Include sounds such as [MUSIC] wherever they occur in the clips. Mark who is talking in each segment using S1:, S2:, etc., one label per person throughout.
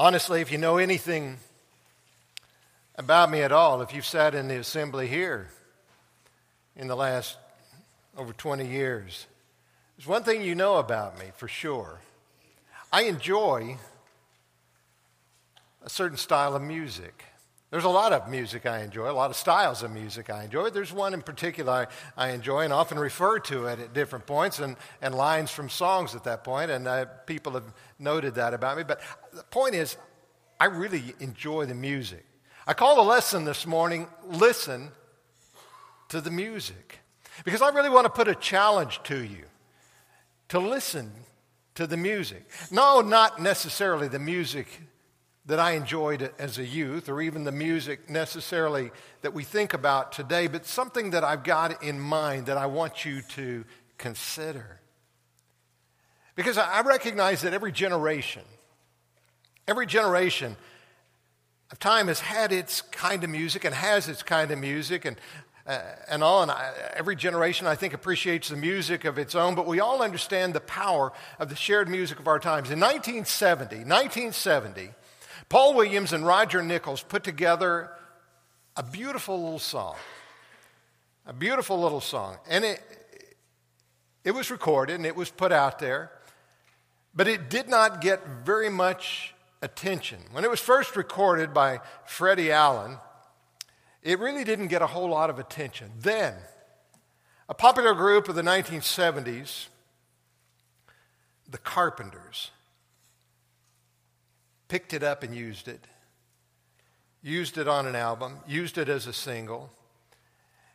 S1: Honestly, if you know anything about me at all, if you've sat in the assembly here in the last over 20 years, there's one thing you know about me for sure. I enjoy a certain style of music. There's a lot of music I enjoy, a lot of styles of music I enjoy. There's one in particular I, I enjoy and often refer to it at different points and, and lines from songs at that point, and uh, people have noted that about me. But the point is, I really enjoy the music. I call the lesson this morning, Listen to the Music, because I really want to put a challenge to you to listen to the music. No, not necessarily the music that I enjoyed as a youth, or even the music necessarily that we think about today, but something that I've got in mind that I want you to consider. Because I recognize that every generation, every generation of time has had its kind of music and has its kind of music, and uh, and all. And I, every generation, I think, appreciates the music of its own, but we all understand the power of the shared music of our times. In 1970, 1970, Paul Williams and Roger Nichols put together a beautiful little song. A beautiful little song. And it, it was recorded and it was put out there, but it did not get very much attention. When it was first recorded by Freddie Allen, it really didn't get a whole lot of attention. Then, a popular group of the 1970s, the Carpenters, picked it up and used it, used it on an album, used it as a single,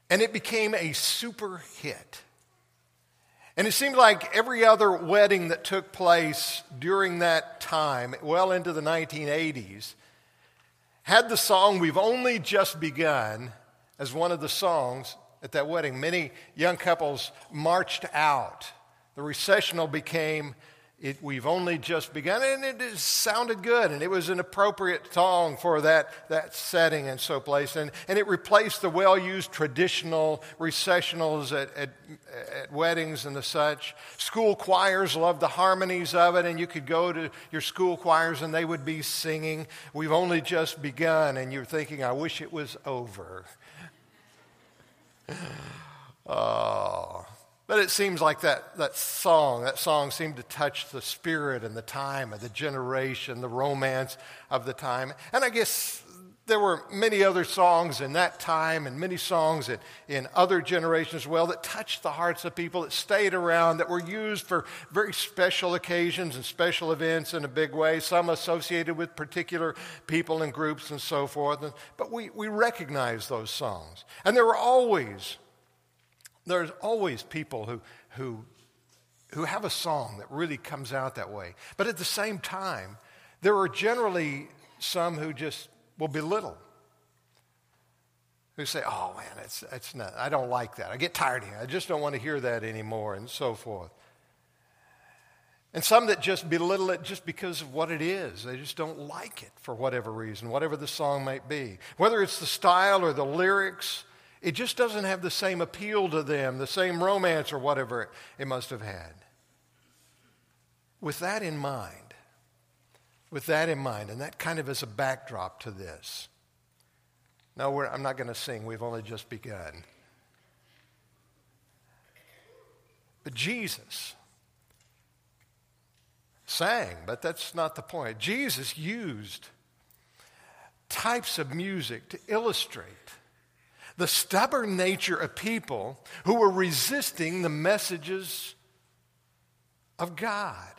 S1: and it became a super hit. And it seemed like every other wedding that took place during that time, well into the 1980s, had the song We've Only Just Begun as one of the songs at that wedding. Many young couples marched out. The recessional became it, we've only just begun, and it sounded good, and it was an appropriate song for that, that setting and so place. And, and it replaced the well used traditional recessionals at, at, at weddings and the such. School choirs loved the harmonies of it, and you could go to your school choirs and they would be singing, We've only just begun, and you're thinking, I wish it was over. oh. [SIGHS] But it seems like that, that song, that song seemed to touch the spirit and the time of the generation, the romance of the time. And I guess there were many other songs in that time and many songs in, in other generations as well that touched the hearts of people that stayed around, that were used for very special occasions and special events in a big way, some associated with particular people and groups and so forth. But we, we recognize those songs. And there were always there's always people who, who, who have a song that really comes out that way. But at the same time, there are generally some who just will belittle. Who say, oh man, it's, it's not, I don't like that. I get tired of it. I just don't want to hear that anymore, and so forth. And some that just belittle it just because of what it is. They just don't like it for whatever reason, whatever the song might be. Whether it's the style or the lyrics, it just doesn't have the same appeal to them, the same romance or whatever it must have had. With that in mind, with that in mind, and that kind of as a backdrop to this. No, I'm not going to sing. We've only just begun. But Jesus sang, but that's not the point. Jesus used types of music to illustrate the stubborn nature of people who were resisting the messages of God.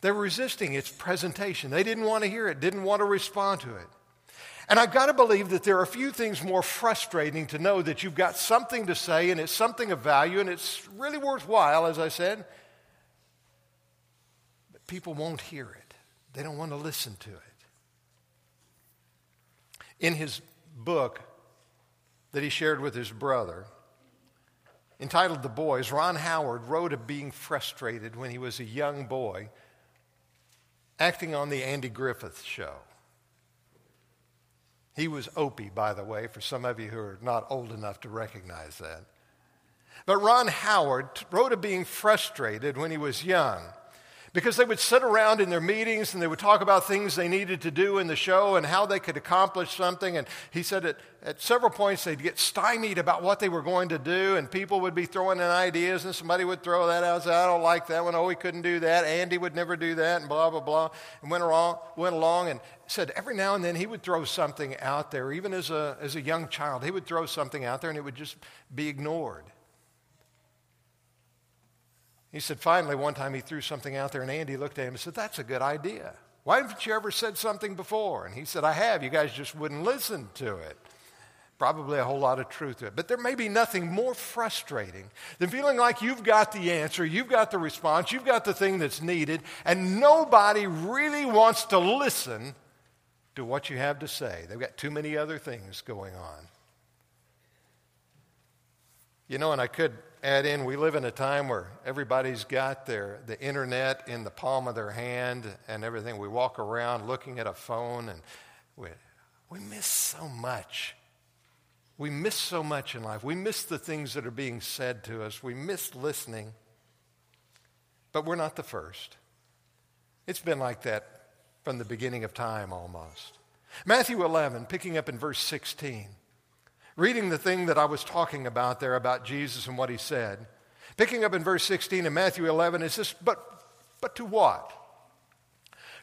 S1: They were resisting its presentation. They didn't want to hear it, didn't want to respond to it. And I've got to believe that there are a few things more frustrating to know that you've got something to say and it's something of value and it's really worthwhile, as I said, but people won't hear it. They don't want to listen to it. In his book, that he shared with his brother, entitled The Boys, Ron Howard wrote of being frustrated when he was a young boy acting on the Andy Griffith show. He was Opie, by the way, for some of you who are not old enough to recognize that. But Ron Howard wrote of being frustrated when he was young because they would sit around in their meetings and they would talk about things they needed to do in the show and how they could accomplish something. And he said at, at several points they'd get stymied about what they were going to do, and people would be throwing in ideas, and somebody would throw that out. and Say, I don't like that one. Oh, we couldn't do that. Andy would never do that, and blah, blah, blah. And went along, went along and said every now and then he would throw something out there, even as a, as a young child. He would throw something out there and it would just be ignored. He said, finally, one time he threw something out there, and Andy looked at him and said, That's a good idea. Why haven't you ever said something before? And he said, I have. You guys just wouldn't listen to it. Probably a whole lot of truth to it. But there may be nothing more frustrating than feeling like you've got the answer, you've got the response, you've got the thing that's needed, and nobody really wants to listen to what you have to say. They've got too many other things going on. You know, and I could add in, we live in a time where everybody's got their, the internet in the palm of their hand and everything. We walk around looking at a phone and we, we miss so much. We miss so much in life. We miss the things that are being said to us. We miss listening. But we're not the first. It's been like that from the beginning of time almost. Matthew 11, picking up in verse 16 reading the thing that I was talking about there about Jesus and what he said. Picking up in verse 16 in Matthew 11, it says, But, but to what?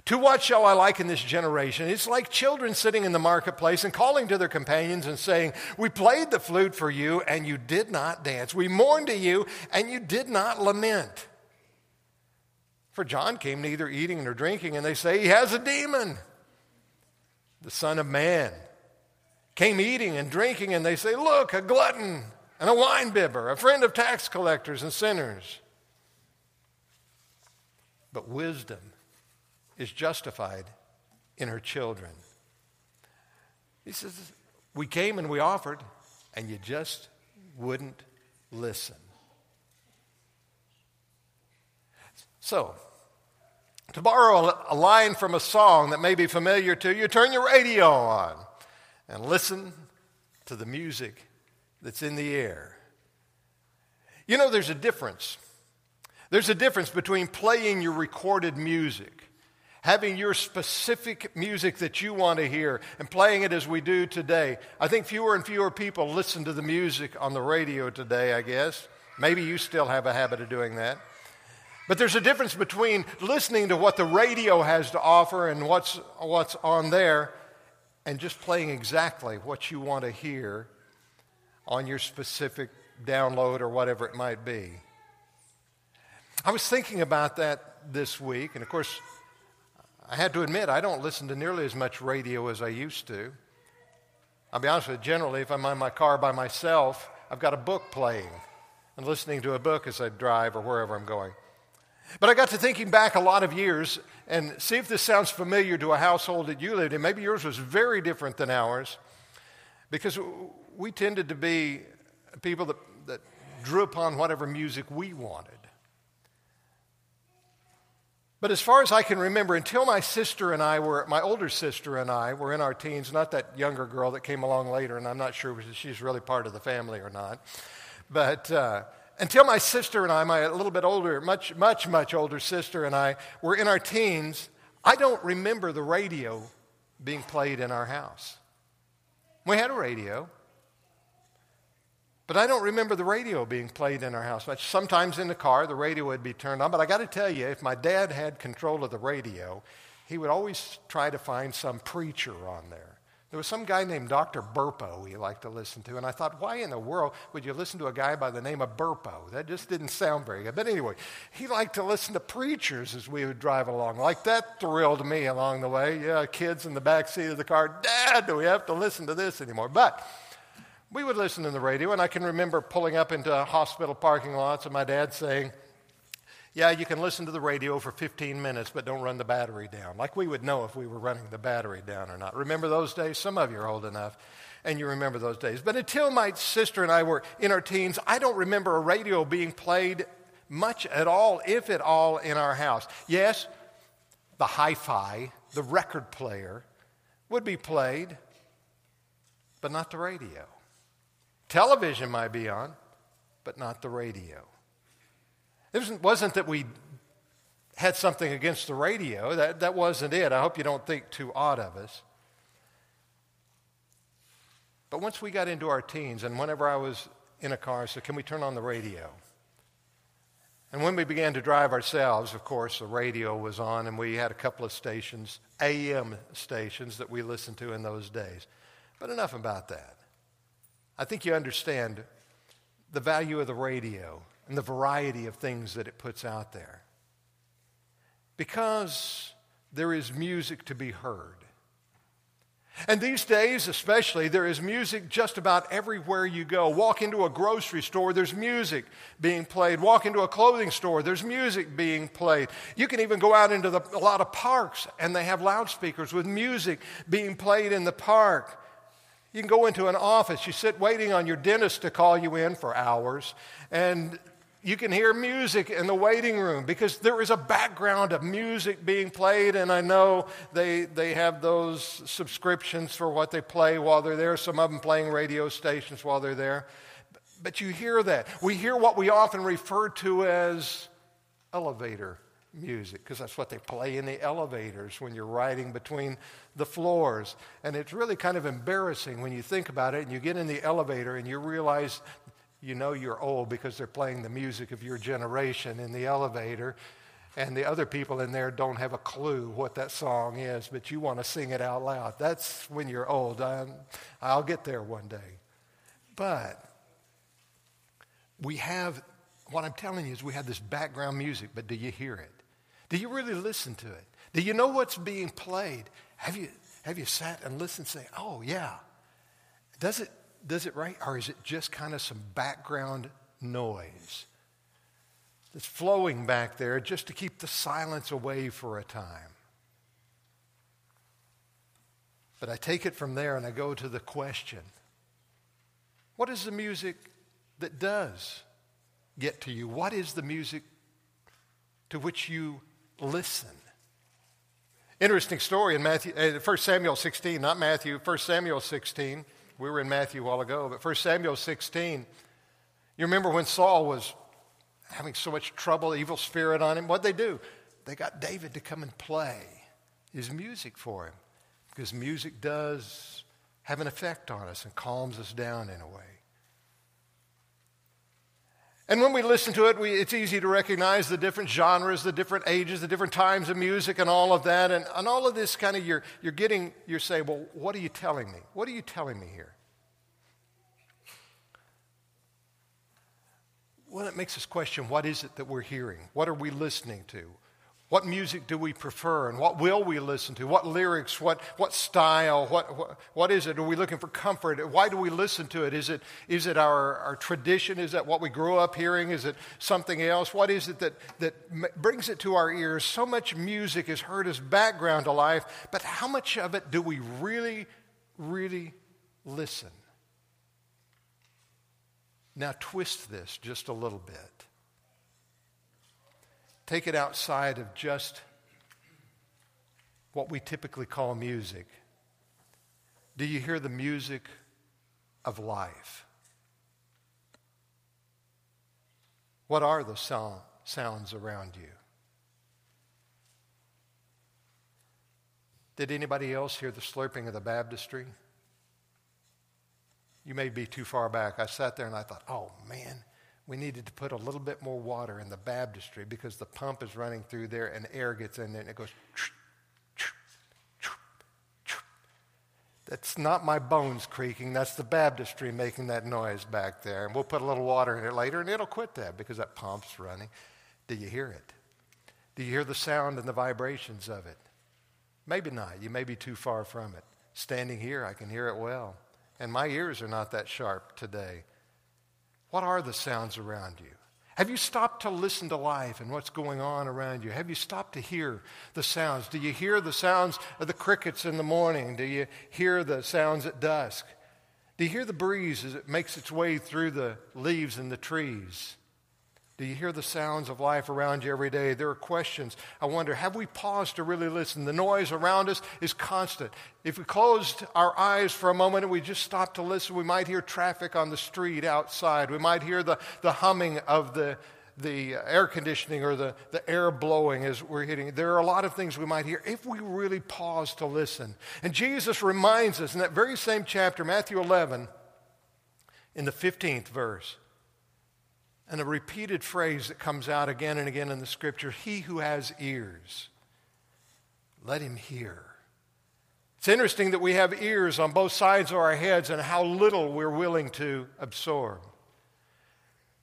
S1: To what shall I liken this generation? It's like children sitting in the marketplace and calling to their companions and saying, We played the flute for you, and you did not dance. We mourned to you, and you did not lament. For John came neither eating nor drinking, and they say, He has a demon. The Son of Man came eating and drinking, and they say, Look, a glutton and a winebibber, a friend of tax collectors and sinners. But wisdom is justified in her children. He says, We came and we offered, and you just wouldn't listen. So, to borrow a line from a song that may be familiar to you, turn your radio on and listen to the music that's in the air. You know, there's a difference. There's a difference between playing your recorded music, having your specific music that you want to hear, and playing it as we do today. I think fewer and fewer people listen to the music on the radio today, I guess. Maybe you still have a habit of doing that. But there's a difference between listening to what the radio has to offer and what's, what's on there and just playing exactly what you want to hear on your specific download or whatever it might be. I was thinking about that this week, and of course, I had to admit I don't listen to nearly as much radio as I used to. I'll be honest with you, generally, if I'm in my car by myself, I've got a book playing and listening to a book as I drive or wherever I'm going. But I got to thinking back a lot of years and see if this sounds familiar to a household that you lived in. Maybe yours was very different than ours because we tended to be people that, that drew upon whatever music we wanted. But as far as I can remember, until my sister and I were, my older sister and I were in our teens, not that younger girl that came along later, and I'm not sure if she's really part of the family or not, but. Uh, until my sister and I, my a little bit older, much, much, much older sister and I, were in our teens, I don't remember the radio being played in our house. We had a radio, but I don't remember the radio being played in our house much. Sometimes in the car, the radio would be turned on, but I got to tell you, if my dad had control of the radio, he would always try to find some preacher on there. There was some guy named Dr. Burpo he liked to listen to, and I thought, why in the world would you listen to a guy by the name of Burpo? That just didn't sound very good. But anyway, he liked to listen to preachers as we would drive along. Like that thrilled me along the way. Yeah, kids in the back seat of the car, Dad, do we have to listen to this anymore? But we would listen to the radio, and I can remember pulling up into hospital parking lots and my dad saying, yeah, you can listen to the radio for 15 minutes, but don't run the battery down. Like we would know if we were running the battery down or not. Remember those days? Some of you are old enough and you remember those days. But until my sister and I were in our teens, I don't remember a radio being played much at all, if at all, in our house. Yes, the hi fi, the record player, would be played, but not the radio. Television might be on, but not the radio. It wasn't that we had something against the radio. That, that wasn't it. I hope you don't think too odd of us. But once we got into our teens, and whenever I was in a car, I said, Can we turn on the radio? And when we began to drive ourselves, of course, the radio was on, and we had a couple of stations, AM stations, that we listened to in those days. But enough about that. I think you understand the value of the radio and the variety of things that it puts out there. Because there is music to be heard. And these days, especially, there is music just about everywhere you go. Walk into a grocery store, there's music being played. Walk into a clothing store, there's music being played. You can even go out into the, a lot of parks, and they have loudspeakers with music being played in the park. You can go into an office, you sit waiting on your dentist to call you in for hours, and you can hear music in the waiting room because there is a background of music being played, and I know they, they have those subscriptions for what they play while they're there, some of them playing radio stations while they're there. But you hear that. We hear what we often refer to as elevator music because that's what they play in the elevators when you're riding between the floors. And it's really kind of embarrassing when you think about it and you get in the elevator and you realize you know you're old because they're playing the music of your generation in the elevator. And the other people in there don't have a clue what that song is, but you want to sing it out loud. That's when you're old. i I'll get there one day. But we have, what I'm telling you is we have this background music, but do you hear it? Do you really listen to it? Do you know what's being played? Have you, have you sat and listened and say, oh, yeah? Does it does it right? Or is it just kind of some background noise that's flowing back there just to keep the silence away for a time? But I take it from there and I go to the question what is the music that does get to you? What is the music to which you listen? Interesting story in Matthew, uh, 1 Samuel 16, not Matthew, 1 Samuel 16. We were in Matthew a while ago, but 1 Samuel 16, you remember when Saul was having so much trouble, evil spirit on him? What'd they do? They got David to come and play his music for him because music does have an effect on us and calms us down in a way. And when we listen to it, we, it's easy to recognize the different genres, the different ages, the different times of music, and all of that. And, and all of this kind of you're, you're getting, you're saying, well, what are you telling me? What are you telling me here? Well, it makes us question what is it that we're hearing? What are we listening to? What music do we prefer and what will we listen to? What lyrics, what, what style, what, what, what is it? Are we looking for comfort? Why do we listen to it? Is it, is it our, our tradition? Is that what we grew up hearing? Is it something else? What is it that, that brings it to our ears? So much music is heard as background to life, but how much of it do we really, really listen? Now, twist this just a little bit. Take it outside of just what we typically call music. Do you hear the music of life? What are the sound, sounds around you? Did anybody else hear the slurping of the baptistry? You may be too far back. I sat there and I thought, oh man, we needed to put a little bit more water in the baptistry because the pump is running through there and air gets in there and it goes. That's not my bones creaking, that's the baptistry making that noise back there. And we'll put a little water in it later and it'll quit that because that pump's running. Do you hear it? Do you hear the sound and the vibrations of it? Maybe not. You may be too far from it. Standing here, I can hear it well. And my ears are not that sharp today. What are the sounds around you? Have you stopped to listen to life and what's going on around you? Have you stopped to hear the sounds? Do you hear the sounds of the crickets in the morning? Do you hear the sounds at dusk? Do you hear the breeze as it makes its way through the leaves and the trees? Do you hear the sounds of life around you every day? There are questions. I wonder, have we paused to really listen? The noise around us is constant. If we closed our eyes for a moment and we just stopped to listen, we might hear traffic on the street outside. We might hear the, the humming of the, the air conditioning or the, the air blowing as we're hitting. There are a lot of things we might hear if we really pause to listen. And Jesus reminds us in that very same chapter, Matthew 11, in the 15th verse, and a repeated phrase that comes out again and again in the scripture He who has ears, let him hear. It's interesting that we have ears on both sides of our heads and how little we're willing to absorb.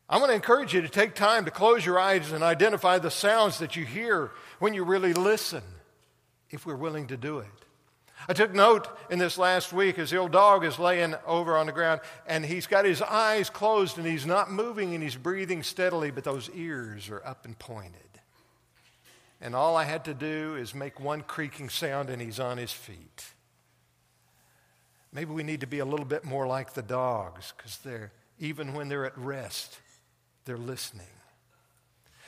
S1: I want to encourage you to take time to close your eyes and identify the sounds that you hear when you really listen, if we're willing to do it. I took note in this last week as the old dog is laying over on the ground and he's got his eyes closed and he's not moving and he's breathing steadily, but those ears are up and pointed. And all I had to do is make one creaking sound and he's on his feet. Maybe we need to be a little bit more like the dogs because they're, even when they're at rest, they're listening.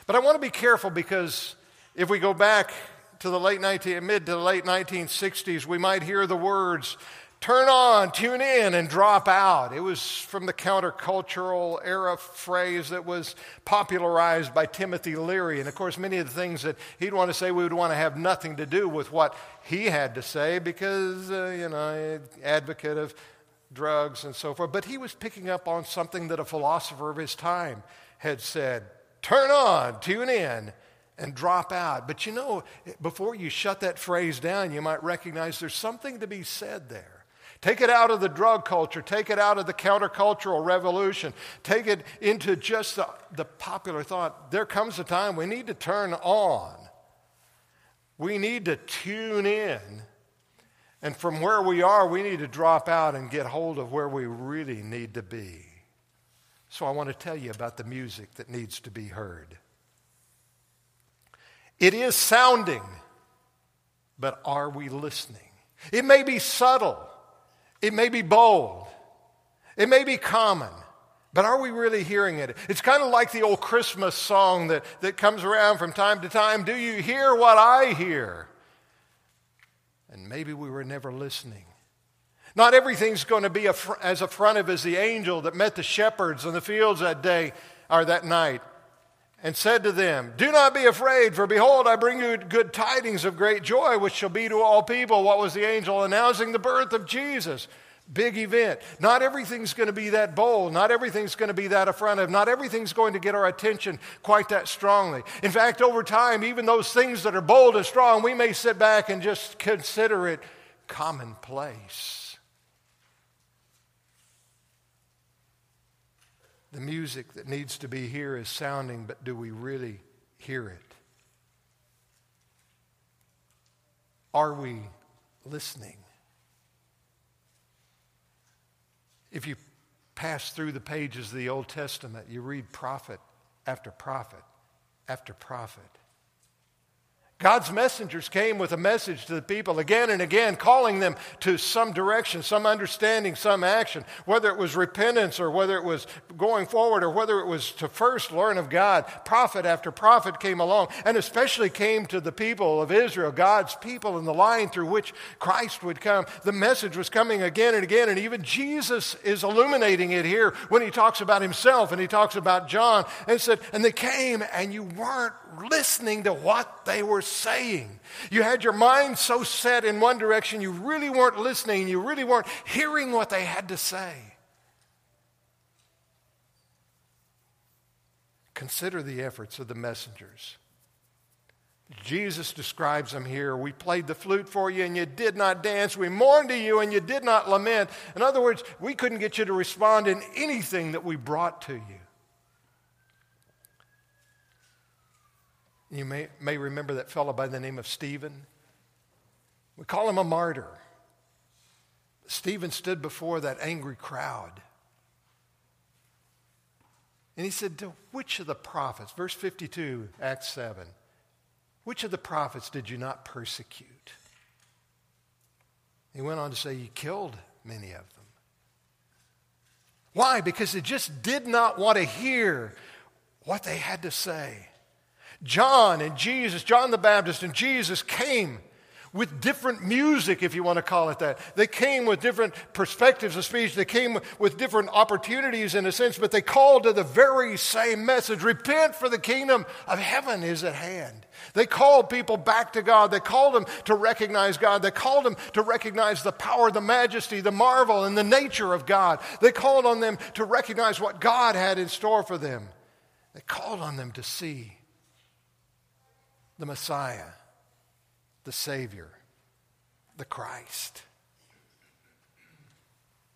S1: But I want to be careful because if we go back to the late 19, mid to the late 1960s, we might hear the words, turn on, tune in, and drop out. It was from the countercultural era phrase that was popularized by Timothy Leary. And of course, many of the things that he'd want to say, we would want to have nothing to do with what he had to say because, uh, you know, advocate of drugs and so forth. But he was picking up on something that a philosopher of his time had said turn on, tune in, and drop out. But you know, before you shut that phrase down, you might recognize there's something to be said there. Take it out of the drug culture. Take it out of the countercultural revolution. Take it into just the, the popular thought. There comes a time we need to turn on. We need to tune in. And from where we are, we need to drop out and get hold of where we really need to be. So I want to tell you about the music that needs to be heard. It is sounding, but are we listening? It may be subtle, it may be bold, it may be common, but are we really hearing it? It's kind of like the old Christmas song that, that comes around from time to time Do you hear what I hear? And maybe we were never listening. Not everything's going to be as affrontive as the angel that met the shepherds in the fields that day or that night and said to them, Do not be afraid, for behold, I bring you good tidings of great joy, which shall be to all people. What was the angel announcing? The birth of Jesus. Big event. Not everything's going to be that bold. Not everything's going to be that affrontive. Not everything's going to get our attention quite that strongly. In fact, over time, even those things that are bold and strong, we may sit back and just consider it commonplace. The music that needs to be here is sounding, but do we really hear it? Are we listening? If you pass through the pages of the Old Testament, you read prophet after prophet after prophet God's messengers came with a message to the people again and again, calling them to some direction, some understanding, some action, whether it was repentance or whether it was going forward or whether it was to first learn of God. Prophet after prophet came along and especially came to the people of Israel, God's people in the line through which Christ would come. The message was coming again and again, and even Jesus is illuminating it here when he talks about himself and he talks about John and said, And they came and you weren't listening to what they were saying. You had your mind so set in one direction, you really weren't listening, you really weren't hearing what they had to say. Consider the efforts of the messengers. Jesus describes them here. We played the flute for you and you did not dance. We mourned to you and you did not lament. In other words, we couldn't get you to respond in anything that we brought to you. You may, may remember that fellow by the name of Stephen. We call him a martyr. Stephen stood before that angry crowd. And he said, To which of the prophets, verse 52, Acts 7, which of the prophets did you not persecute? He went on to say, You killed many of them. Why? Because they just did not want to hear what they had to say. John and Jesus, John the Baptist and Jesus came with different music, if you want to call it that. They came with different perspectives of speech. They came with different opportunities in a sense, but they called to the very same message repent, for the kingdom of heaven is at hand. They called people back to God. They called them to recognize God. They called them to recognize the power, the majesty, the marvel, and the nature of God. They called on them to recognize what God had in store for them. They called on them to see the Messiah, the Savior, the Christ.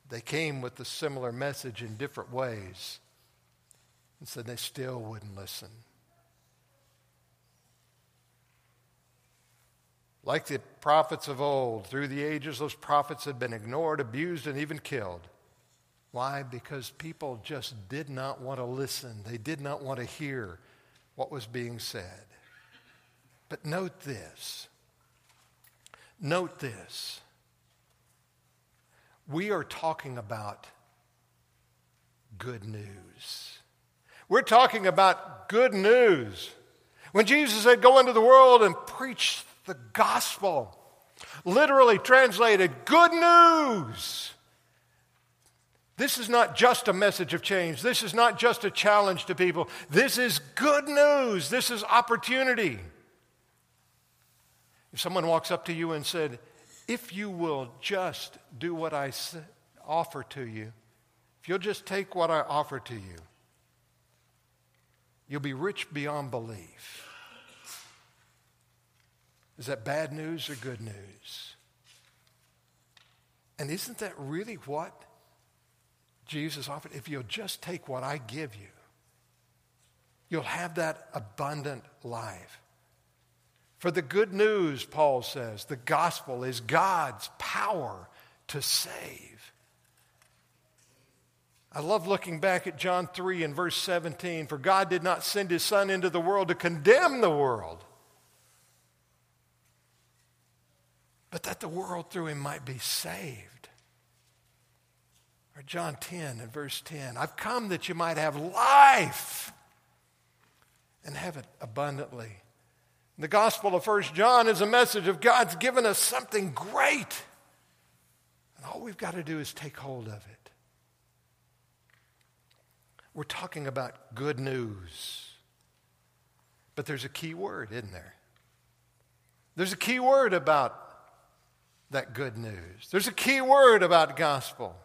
S1: They came with a similar message in different ways and said they still wouldn't listen. Like the prophets of old, through the ages, those prophets had been ignored, abused, and even killed. Why? Because people just did not want to listen. They did not want to hear what was being said. But note this. Note this. We are talking about good news. We're talking about good news. When Jesus said, Go into the world and preach the gospel. Literally translated, good news. This is not just a message of change. This is not just a challenge to people. This is good news. This is opportunity. If someone walks up to you and said, if you will just do what I offer to you, if you'll just take what I offer to you, you'll be rich beyond belief. Is that bad news or good news? And isn't that really what Jesus offered? If you'll just take what I give you, you'll have that abundant life. For the good news, Paul says, the gospel is God's power to save. I love looking back at John 3 and verse 17. For God did not send his Son into the world to condemn the world, but that the world through him might be saved. Or John 10 and verse 10 I've come that you might have life and have it abundantly. The Gospel of First John is a message of God's given us something great. And all we've got to do is take hold of it. We're talking about good news. But there's a key word, isn't there? There's a key word about that good news. There's a key word about gospel.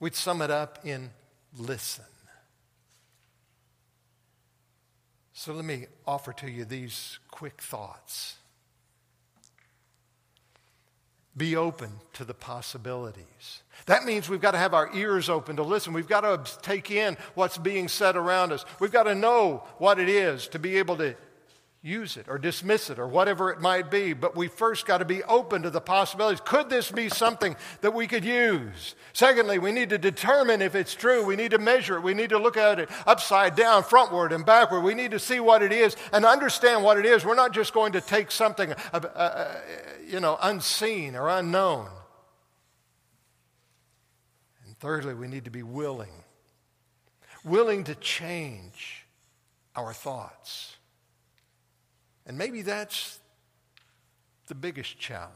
S1: We'd sum it up in listen. So let me offer to you these quick thoughts. Be open to the possibilities. That means we've got to have our ears open to listen. We've got to take in what's being said around us. We've got to know what it is to be able to use it or dismiss it or whatever it might be. But we first got to be open to the possibilities. Could this be something that we could use? Secondly, we need to determine if it's true. We need to measure it. We need to look at it upside down, frontward, and backward. We need to see what it is and understand what it is. We're not just going to take something, uh, uh, uh you know, unseen or unknown. And thirdly, we need to be willing, willing to change our thoughts. And maybe that's the biggest challenge.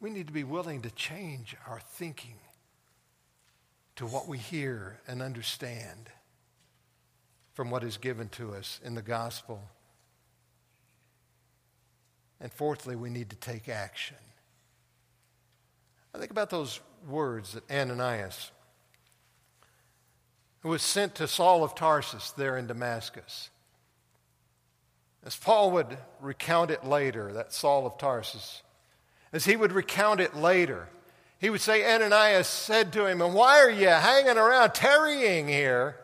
S1: We need to be willing to change our thinking to what we hear and understand from what is given to us in the gospel. And fourthly, we need to take action. I think about those words that Ananias, who was sent to Saul of Tarsus there in Damascus, as Paul would recount it later, that Saul of Tarsus, as he would recount it later, he would say, Ananias said to him, And why are you hanging around, tarrying here?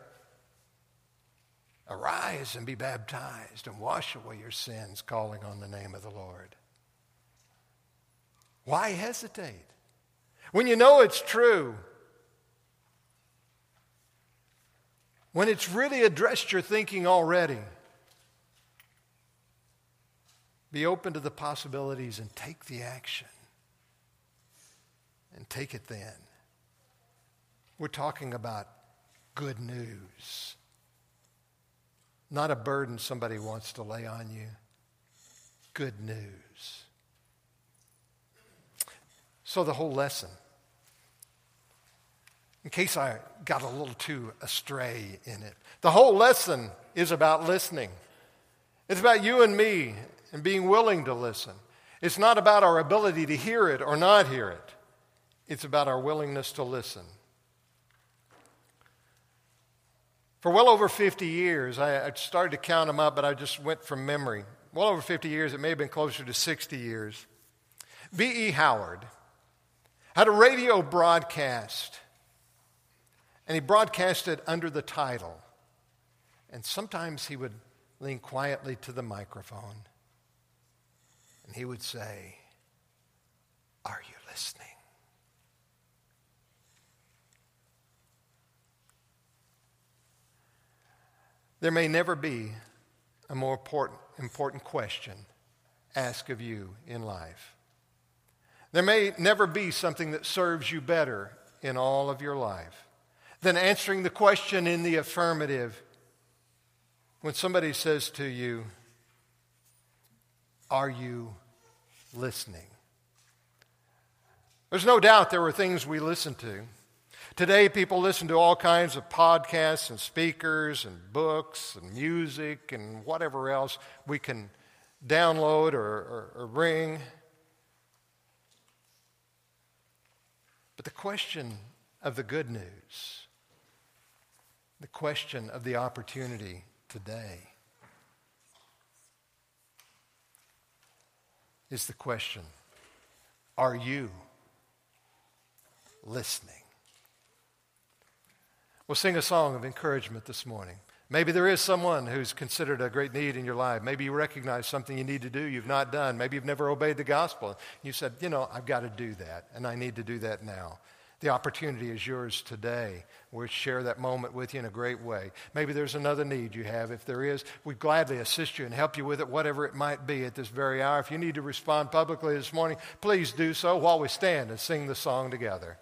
S1: Arise and be baptized and wash away your sins, calling on the name of the Lord. Why hesitate? When you know it's true, when it's really addressed your thinking already, be open to the possibilities and take the action. And take it then. We're talking about good news, not a burden somebody wants to lay on you. good news. So, the whole lesson, in case I got a little too astray in it, the whole lesson is about listening. It's about you and me and being willing to listen. It's not about our ability to hear it or not hear it, it's about our willingness to listen. For well over 50 years, I, started to count them up, but I just went from memory. Well over 50 years, it may have been closer to 60 years. V.E. Howard had a radio broadcast, and he broadcasted under the title. And sometimes he would lean quietly to the microphone and he would say, Are you listening? There may never be a more important, important question asked of you in life. There may never be something that serves you better in all of your life than answering the question in the affirmative when somebody says to you, Are you listening? There's no doubt there were things we listened to. Today, people listen to all kinds of podcasts and speakers and books and music and whatever else we can download or, or, or ring. But the question of the good news, the question of the opportunity today is the question Are you listening? We'll sing a song of encouragement this morning. Maybe there is someone who's considered a great need in your life. Maybe you recognize something you need to do you've not done. Maybe you've never obeyed the gospel. You said, you know, I've got to do that, and I need to do that now. The opportunity is yours today. We'll share that moment with you in a great way. Maybe there's another need you have. If there is, we'd gladly assist you and help you with it, whatever it might be at this very hour. If you need to respond publicly this morning, please do so while we stand and sing the song together.